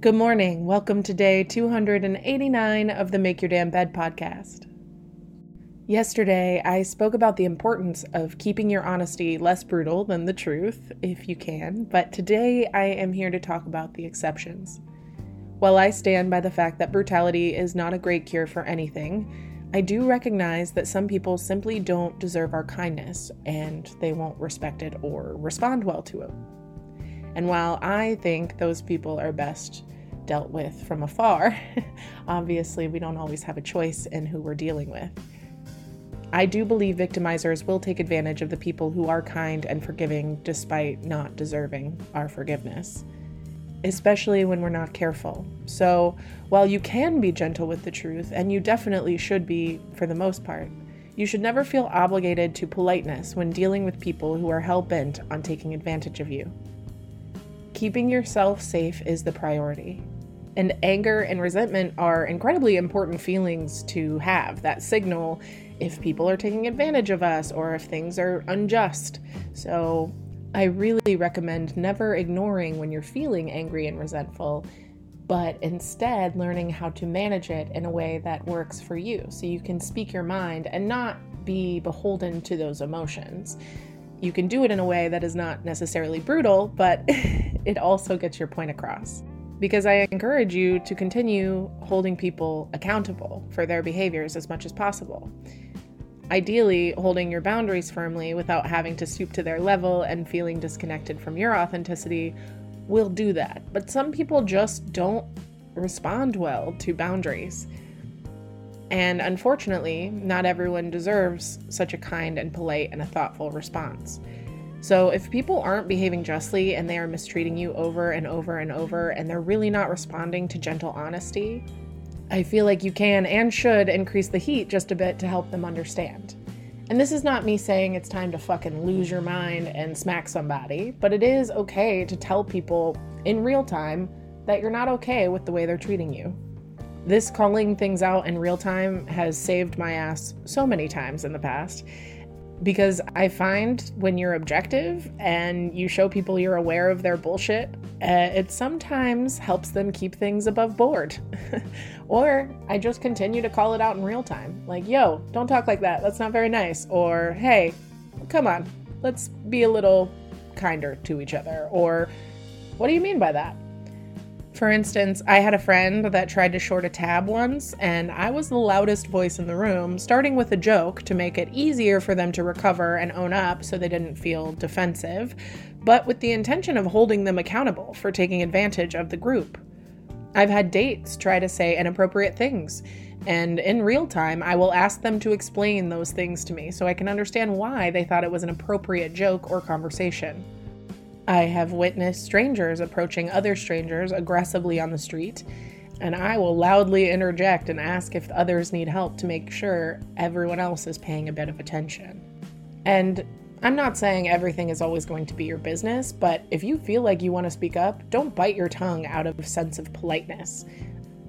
Good morning. Welcome to day 289 of the Make Your Damn Bed podcast. Yesterday, I spoke about the importance of keeping your honesty less brutal than the truth, if you can, but today I am here to talk about the exceptions. While I stand by the fact that brutality is not a great cure for anything, I do recognize that some people simply don't deserve our kindness and they won't respect it or respond well to it. And while I think those people are best dealt with from afar, obviously we don't always have a choice in who we're dealing with. I do believe victimizers will take advantage of the people who are kind and forgiving despite not deserving our forgiveness, especially when we're not careful. So, while you can be gentle with the truth, and you definitely should be for the most part, you should never feel obligated to politeness when dealing with people who are hell bent on taking advantage of you. Keeping yourself safe is the priority. And anger and resentment are incredibly important feelings to have that signal if people are taking advantage of us or if things are unjust. So, I really recommend never ignoring when you're feeling angry and resentful, but instead learning how to manage it in a way that works for you so you can speak your mind and not be beholden to those emotions you can do it in a way that is not necessarily brutal, but it also gets your point across. Because I encourage you to continue holding people accountable for their behaviors as much as possible. Ideally, holding your boundaries firmly without having to stoop to their level and feeling disconnected from your authenticity will do that. But some people just don't respond well to boundaries. And unfortunately, not everyone deserves such a kind and polite and a thoughtful response. So, if people aren't behaving justly and they are mistreating you over and over and over, and they're really not responding to gentle honesty, I feel like you can and should increase the heat just a bit to help them understand. And this is not me saying it's time to fucking lose your mind and smack somebody, but it is okay to tell people in real time that you're not okay with the way they're treating you. This calling things out in real time has saved my ass so many times in the past because I find when you're objective and you show people you're aware of their bullshit, Uh, it sometimes helps them keep things above board. or I just continue to call it out in real time. Like, yo, don't talk like that. That's not very nice. Or, hey, come on, let's be a little kinder to each other. Or, what do you mean by that? For instance, I had a friend that tried to short a tab once, and I was the loudest voice in the room, starting with a joke to make it easier for them to recover and own up so they didn't feel defensive but with the intention of holding them accountable for taking advantage of the group. I've had dates try to say inappropriate things, and in real time, I will ask them to explain those things to me so I can understand why they thought it was an appropriate joke or conversation. I have witnessed strangers approaching other strangers aggressively on the street, and I will loudly interject and ask if others need help to make sure everyone else is paying a bit of attention. And I'm not saying everything is always going to be your business, but if you feel like you want to speak up, don't bite your tongue out of a sense of politeness.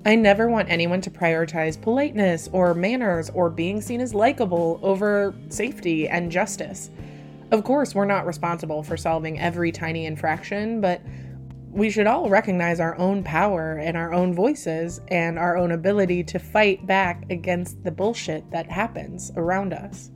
I never want anyone to prioritize politeness or manners or being seen as likable over safety and justice. Of course, we're not responsible for solving every tiny infraction, but we should all recognize our own power and our own voices and our own ability to fight back against the bullshit that happens around us.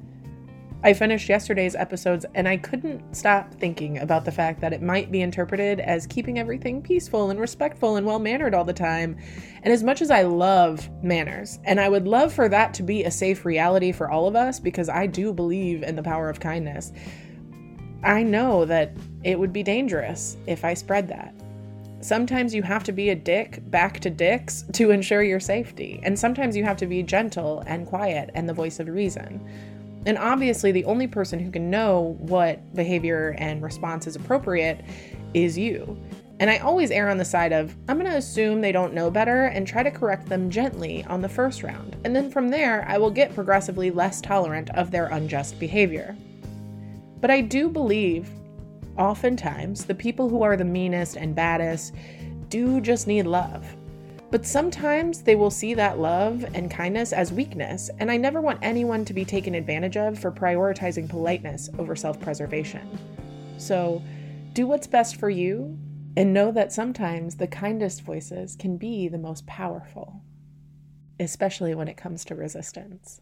I finished yesterday's episodes and I couldn't stop thinking about the fact that it might be interpreted as keeping everything peaceful and respectful and well mannered all the time. And as much as I love manners, and I would love for that to be a safe reality for all of us because I do believe in the power of kindness, I know that it would be dangerous if I spread that. Sometimes you have to be a dick back to dicks to ensure your safety, and sometimes you have to be gentle and quiet and the voice of reason. And obviously, the only person who can know what behavior and response is appropriate is you. And I always err on the side of, I'm going to assume they don't know better and try to correct them gently on the first round. And then from there, I will get progressively less tolerant of their unjust behavior. But I do believe, oftentimes, the people who are the meanest and baddest do just need love. But sometimes they will see that love and kindness as weakness, and I never want anyone to be taken advantage of for prioritizing politeness over self preservation. So, do what's best for you, and know that sometimes the kindest voices can be the most powerful, especially when it comes to resistance.